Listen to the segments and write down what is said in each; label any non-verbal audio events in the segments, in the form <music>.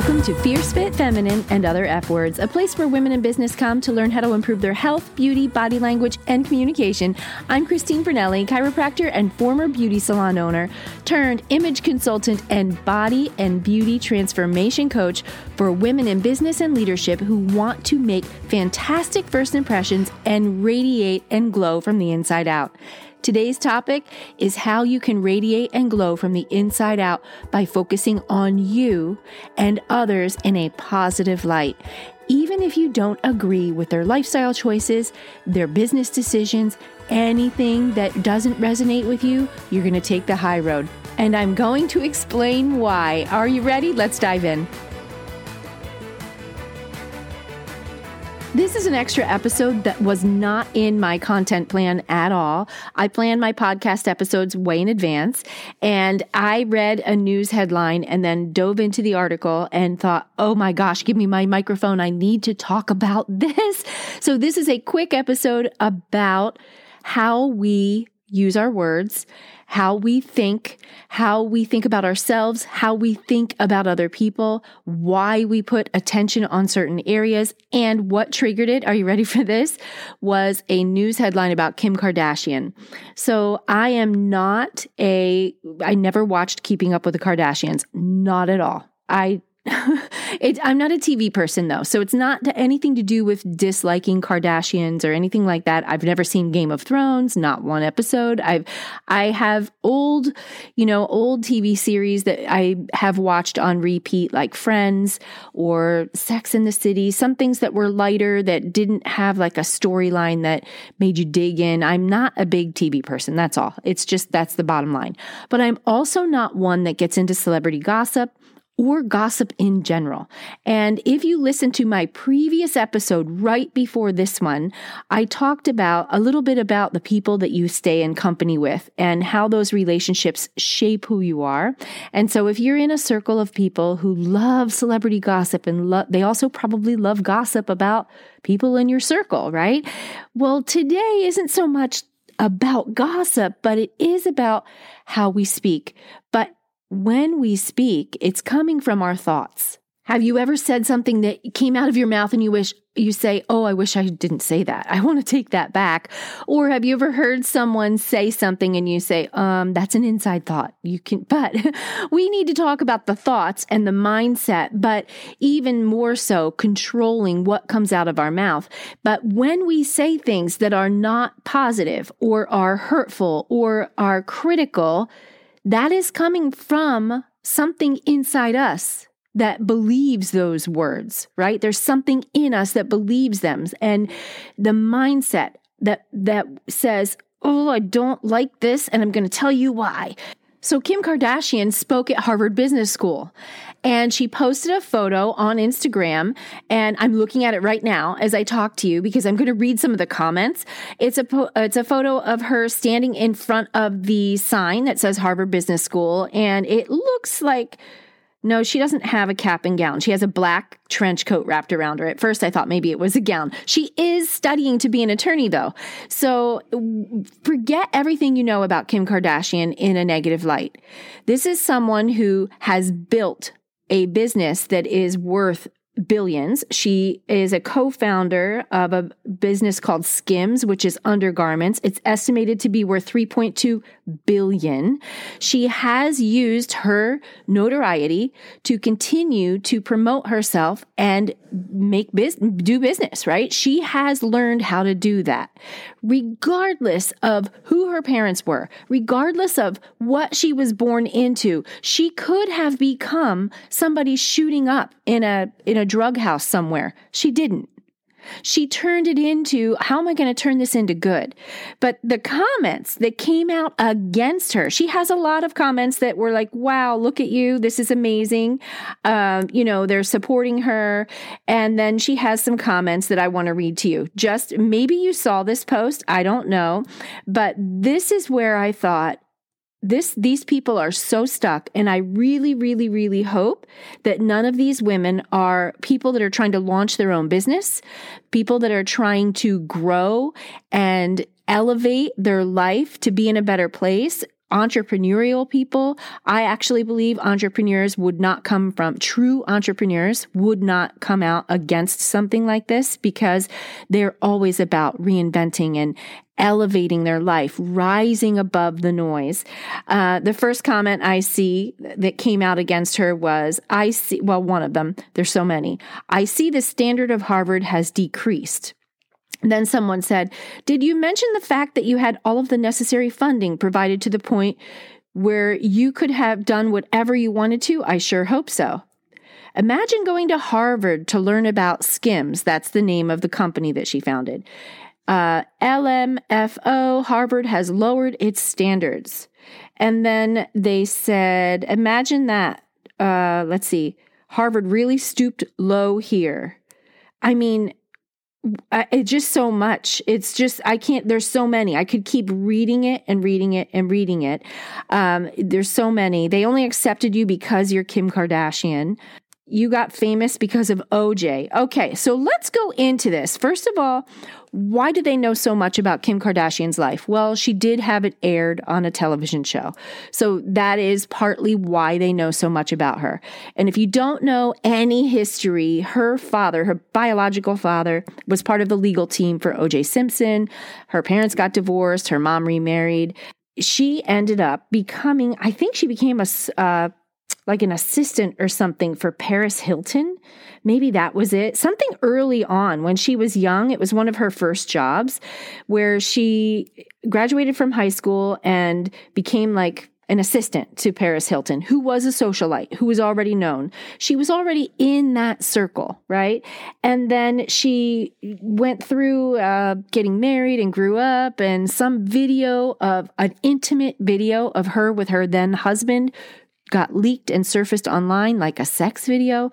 Welcome to Fierce Fit Feminine and Other F Words, a place where women in business come to learn how to improve their health, beauty, body language, and communication. I'm Christine Brunelli, chiropractor and former beauty salon owner, turned image consultant and body and beauty transformation coach for women in business and leadership who want to make fantastic first impressions and radiate and glow from the inside out. Today's topic is how you can radiate and glow from the inside out by focusing on you and others in a positive light. Even if you don't agree with their lifestyle choices, their business decisions, anything that doesn't resonate with you, you're going to take the high road. And I'm going to explain why. Are you ready? Let's dive in. This is an extra episode that was not in my content plan at all. I plan my podcast episodes way in advance, and I read a news headline and then dove into the article and thought, oh my gosh, give me my microphone. I need to talk <laughs> about this. So, this is a quick episode about how we use our words how we think, how we think about ourselves, how we think about other people, why we put attention on certain areas, and what triggered it. Are you ready for this? Was a news headline about Kim Kardashian. So I am not a, I never watched Keeping Up with the Kardashians, not at all. I <laughs> it, I'm not a TV person though, so it's not anything to do with disliking Kardashians or anything like that. I've never seen Game of Thrones, not one episode. I've I have old, you know, old TV series that I have watched on repeat, like Friends or Sex in the City. Some things that were lighter that didn't have like a storyline that made you dig in. I'm not a big TV person. That's all. It's just that's the bottom line. But I'm also not one that gets into celebrity gossip or gossip in general. And if you listen to my previous episode right before this one, I talked about a little bit about the people that you stay in company with and how those relationships shape who you are. And so if you're in a circle of people who love celebrity gossip and lo- they also probably love gossip about people in your circle, right? Well, today isn't so much about gossip, but it is about how we speak. But when we speak, it's coming from our thoughts. Have you ever said something that came out of your mouth and you wish you say, Oh, I wish I didn't say that. I want to take that back. Or have you ever heard someone say something and you say, Um, that's an inside thought. You can, <laughs> but we need to talk about the thoughts and the mindset, but even more so controlling what comes out of our mouth. But when we say things that are not positive or are hurtful or are critical, that is coming from something inside us that believes those words, right? There's something in us that believes them. And the mindset that that says, "Oh, I don't like this and I'm going to tell you why." So, Kim Kardashian spoke at Harvard Business School and she posted a photo on Instagram. And I'm looking at it right now as I talk to you because I'm going to read some of the comments. It's a, it's a photo of her standing in front of the sign that says Harvard Business School. And it looks like no, she doesn't have a cap and gown. She has a black trench coat wrapped around her. At first, I thought maybe it was a gown. She is studying to be an attorney, though. So forget everything you know about Kim Kardashian in a negative light. This is someone who has built a business that is worth billions. She is a co-founder of a business called Skims, which is undergarments. It's estimated to be worth 3.2 billion. She has used her notoriety to continue to promote herself and make business, do business, right? She has learned how to do that. Regardless of who her parents were, regardless of what she was born into, she could have become somebody shooting up in a in a drug house somewhere. She didn't. She turned it into, how am I going to turn this into good? But the comments that came out against her, she has a lot of comments that were like, wow, look at you. This is amazing. Um, you know, they're supporting her. And then she has some comments that I want to read to you. Just maybe you saw this post. I don't know. But this is where I thought, this these people are so stuck and i really really really hope that none of these women are people that are trying to launch their own business people that are trying to grow and elevate their life to be in a better place entrepreneurial people. I actually believe entrepreneurs would not come from true entrepreneurs would not come out against something like this because they're always about reinventing and elevating their life, rising above the noise. Uh, the first comment I see that came out against her was, I see, well, one of them, there's so many. I see the standard of Harvard has decreased. Then someone said, Did you mention the fact that you had all of the necessary funding provided to the point where you could have done whatever you wanted to? I sure hope so. Imagine going to Harvard to learn about Skims. That's the name of the company that she founded. Uh, LMFO, Harvard has lowered its standards. And then they said, Imagine that. Uh, let's see. Harvard really stooped low here. I mean, it's just so much. It's just I can't. There's so many. I could keep reading it and reading it and reading it. Um, there's so many. They only accepted you because you're Kim Kardashian. You got famous because of OJ. Okay, so let's go into this. First of all, why do they know so much about Kim Kardashian's life? Well, she did have it aired on a television show. So that is partly why they know so much about her. And if you don't know any history, her father, her biological father, was part of the legal team for OJ Simpson. Her parents got divorced, her mom remarried. She ended up becoming, I think she became a, uh, like an assistant or something for Paris Hilton. Maybe that was it. Something early on when she was young, it was one of her first jobs where she graduated from high school and became like an assistant to Paris Hilton, who was a socialite, who was already known. She was already in that circle, right? And then she went through uh, getting married and grew up, and some video of an intimate video of her with her then husband got leaked and surfaced online like a sex video.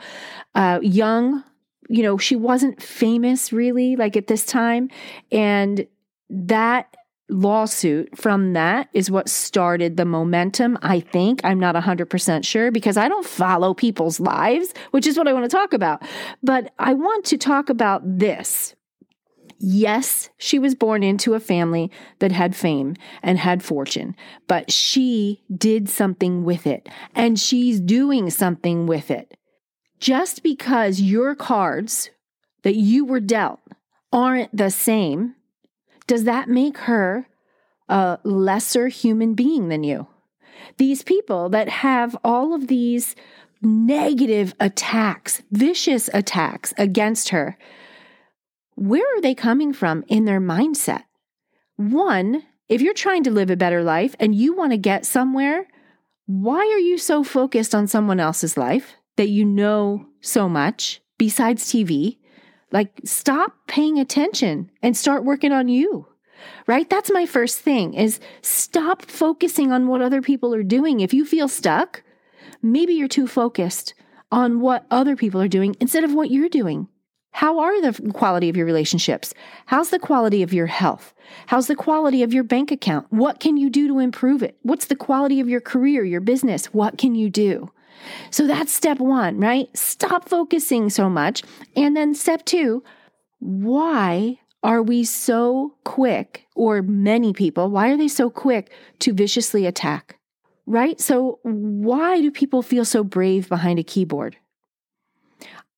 Uh, young, you know, she wasn't famous really like at this time. And that lawsuit from that is what started the momentum, I think. I'm not 100% sure because I don't follow people's lives, which is what I want to talk about. But I want to talk about this Yes, she was born into a family that had fame and had fortune, but she did something with it and she's doing something with it. Just because your cards that you were dealt aren't the same, does that make her a lesser human being than you? These people that have all of these negative attacks, vicious attacks against her, where are they coming from in their mindset? One, if you're trying to live a better life and you want to get somewhere, why are you so focused on someone else's life that you know so much besides TV? Like, stop paying attention and start working on you, right? That's my first thing is stop focusing on what other people are doing. If you feel stuck, maybe you're too focused on what other people are doing instead of what you're doing. How are the quality of your relationships? How's the quality of your health? How's the quality of your bank account? What can you do to improve it? What's the quality of your career, your business? What can you do? So that's step one, right? Stop focusing so much. And then step two, why are we so quick, or many people, why are they so quick to viciously attack? Right? So, why do people feel so brave behind a keyboard?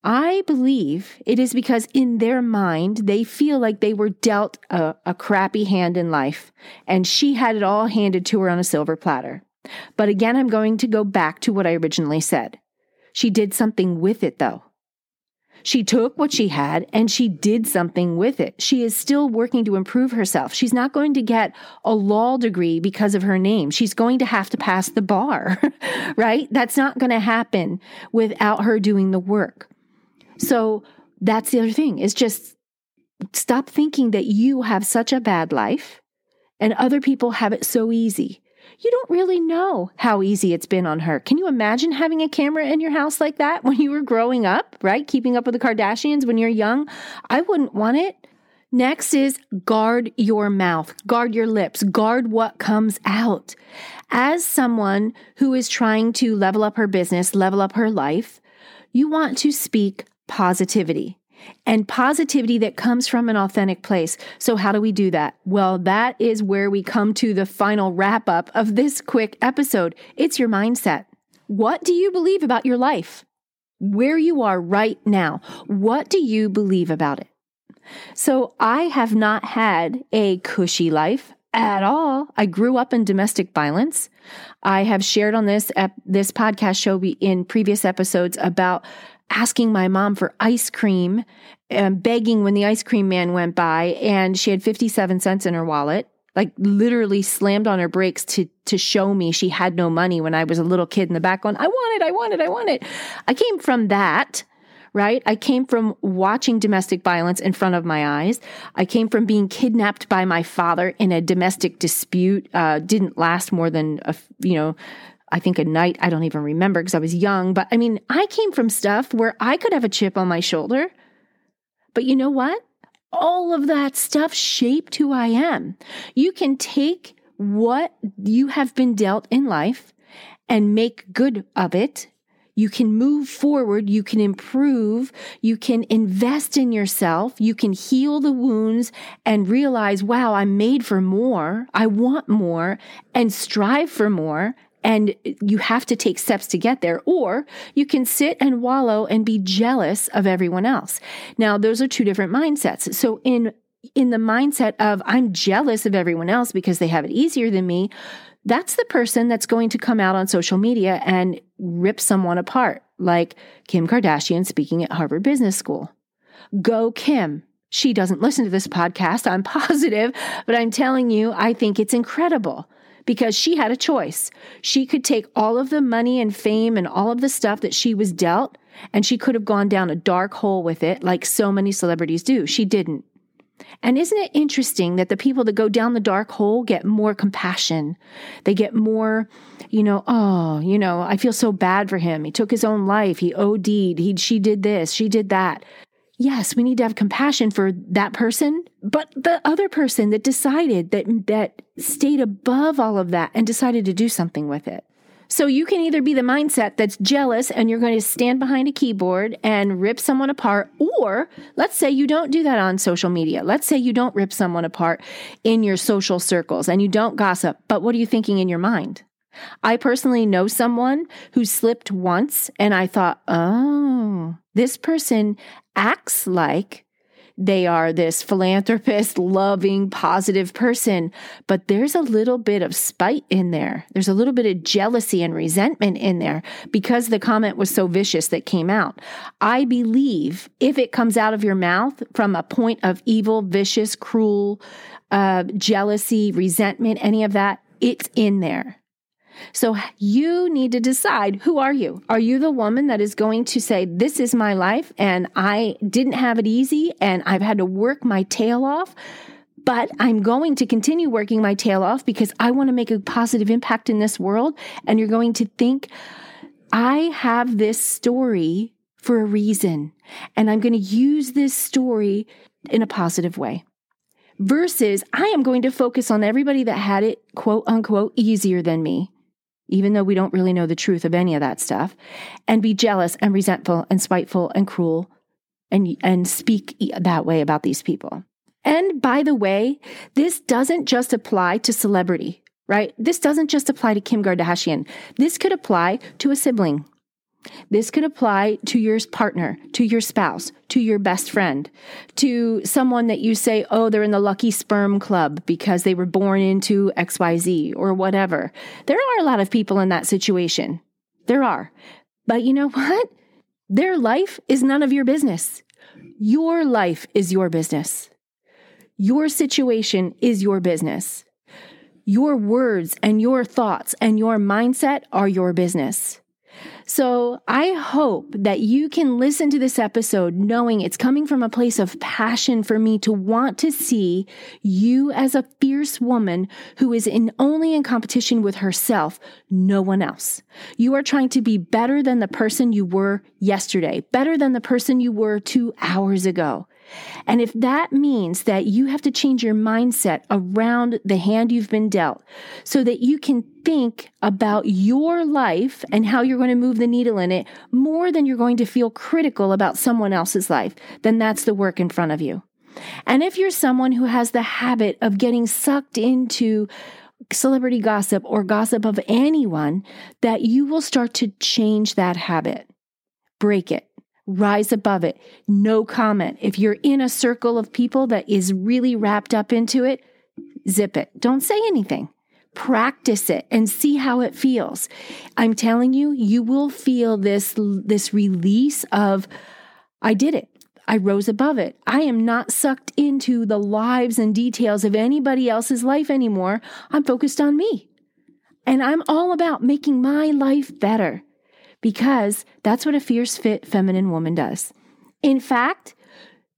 I believe it is because in their mind, they feel like they were dealt a, a, crappy hand in life, and she had it all handed to her on a silver platter. But again, I'm going to go back to what I originally said. She did something with it, though. She took what she had and she did something with it. She is still working to improve herself. She's not going to get a law degree because of her name. She's going to have to pass the bar, <laughs> right? That's not going to happen without her doing the work. So that's the other thing is just stop thinking that you have such a bad life and other people have it so easy. You don't really know how easy it's been on her. Can you imagine having a camera in your house like that when you were growing up, right? Keeping up with the Kardashians when you're young? I wouldn't want it. Next is guard your mouth, guard your lips, guard what comes out. As someone who is trying to level up her business, level up her life, you want to speak positivity. and positivity that comes from an authentic place. So, how do we do that? Well, that is where we come to the final wrap up of this quick episode. It's your mindset. What do you believe about your life? Where you are right now, what do you believe about it? So, I have not had a cushy life at all. I grew up in domestic violence. I have shared on this ep- this podcast show in previous episodes about asking my mom for ice cream and begging when the ice cream man went by and she had 57 cents in her wallet like literally slammed on her brakes to to show me she had no money when I was a little kid in the back going I want it I want it I want it. I came from that right? I came from watching domestic violence in front of my eyes. I came from being kidnapped by my father in a domestic dispute uh, didn't last more than a you know I think a night, I don't even remember because I was young, but I mean, I came from stuff where I could have a chip on my shoulder. But you know what? All of that stuff shaped who I am. You can take what you have been dealt in life and make good of it. You can move forward. You can improve. You can invest in yourself. You can heal the wounds and realize, wow, I'm made for more. I want more and strive for more and you have to take steps to get there or you can sit and wallow and be jealous of everyone else. Now those are two different mindsets. So in in the mindset of i'm jealous of everyone else because they have it easier than me that's the person that's going to come out on social media and rip someone apart like kim kardashian speaking at harvard business school. Go kim. She doesn't listen to this podcast. I'm <laughs> positive but i'm telling you i think it's incredible because she had a choice. She could take all of the money and fame and all of the stuff that she was dealt, and she could have gone down a dark hole with it, like so many celebrities do. She didn't. And isn't it interesting that the people that go down the dark hole get more compassion? They get more, you know, oh, you know, I feel so bad for him. He took his own life. He OD'd. He, she did this. She did that yes, we need to have compassion for that person, but the other person that decided that that stayed above all of that and decided to do something with it. So you can either be the mindset that's jealous and you're going to stand behind a keyboard and rip someone apart, or let's say you don't do that on social media. Let's say you don't rip someone apart in your social circles and you don't gossip, but what are you thinking in your mind? I personally know someone who slipped once, and I thought, oh, this person acts like they are this philanthropist, loving, positive person, but there's a little bit of spite in there. There's a little bit of jealousy and resentment in there because the comment was so vicious that came out. I believe if it comes out of your mouth from a point of evil, vicious, cruel, uh, jealousy, resentment, any of that, it's in there. So you need to decide who are you? Are you the woman that is going to say, This is my life and I didn't have it easy and I've had to work my tail off? But I'm going to continue working my tail off because I want to make a positive impact in this world. And you're going to think, I have this story for a reason, and I'm going to use this story in a positive way versus I am going to focus on everybody that had it, quote unquote, easier than me even though we don't really know the truth of any of that stuff, and be jealous and resentful and spiteful and cruel and, and speak that way about these people. And by the way, this doesn't just apply to celebrity, right? This doesn't just apply to Kim Kardashian. This could apply to a sibling, this could apply to your partner, to your spouse, to your best friend, to someone that you say, oh, they're in the lucky sperm club because they were born into XYZ or whatever. There are a lot of people in that situation. There are. But you know <laughs> what? Their life is none of your business. Your life is your business. Your situation is your business. Your words and your thoughts and your mindset are your business. So I hope that you can listen to this episode knowing it's coming from a place of passion for me to want to see you as a fierce woman who is in only in competition with herself, no one else. You are trying to be better than the person you were yesterday, better than the person you were two hours ago. And if that means that you have to change your mindset around the hand you've been dealt so that you can think about your life and how you're going to move the needle in it more than you're going to feel critical about someone else's life, then that's the work in front of you. And if you're someone who has the habit of getting sucked into celebrity gossip or gossip of anyone, that you will start to change that habit. Break it. Rise above it. No comment. If you're in a circle of people that is really wrapped up into it, zip it. Don't say anything. Practice it and see how it feels. I'm telling you, you will feel this, this release of, I did it. I rose above it. I am not sucked into the lives and details of anybody else's life anymore. I'm focused on me. And I'm all about making my life better because that's what a fierce fit feminine woman does. In fact,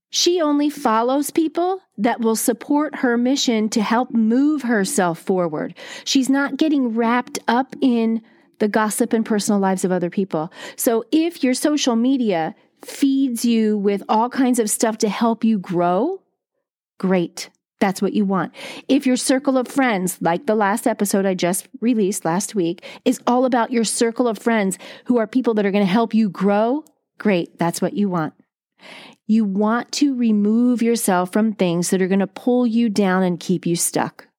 she only follows people that will support her mission to help move herself forward. She's not getting wrapped up in the gossip and personal lives of other people. So if your social media feeds you with all kinds of stuff to help you grow, great. That's what you want. If your circle of friends, like the last episode I just released last week, is all about your circle of friends who are people that are going to help you grow, great. That's what you want. You want to remove yourself from things that are going to pull you down and keep you stuck.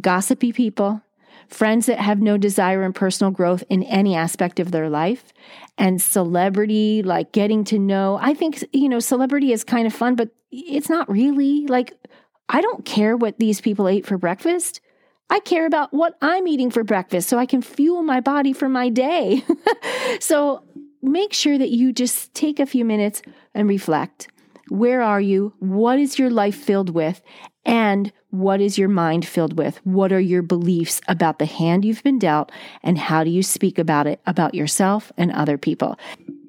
Gossipy people, friends that have no desire in personal growth in any aspect of their life, and celebrity, like getting to know. I think, you know, celebrity is kind of fun, but it's not really like, I don't care what these people ate for breakfast. I care about what I'm eating for breakfast so I can fuel my body for my day. <laughs> so make sure that you just take a few minutes and reflect. Where are you? What is your life filled with? And what is your mind filled with? What are your beliefs about the hand you've been dealt? And how do you speak about it, about yourself and other people?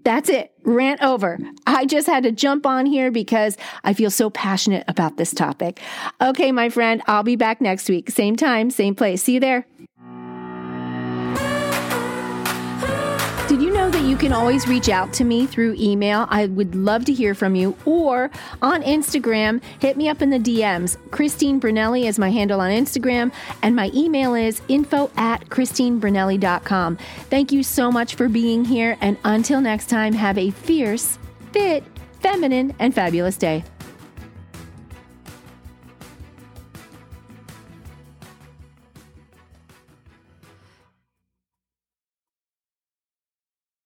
That's it. Rant over. I just had to jump on here because I feel so passionate about this topic. Okay, my friend, I'll be back next week. Same time, same place. See you there. Know that you can always reach out to me through email? I would love to hear from you. Or on Instagram, hit me up in the DMs. Christine Brunelli is my handle on Instagram, and my email is info at christinebrunelli.com. Thank you so much for being here, and until next time, have a fierce, fit, feminine, and fabulous day.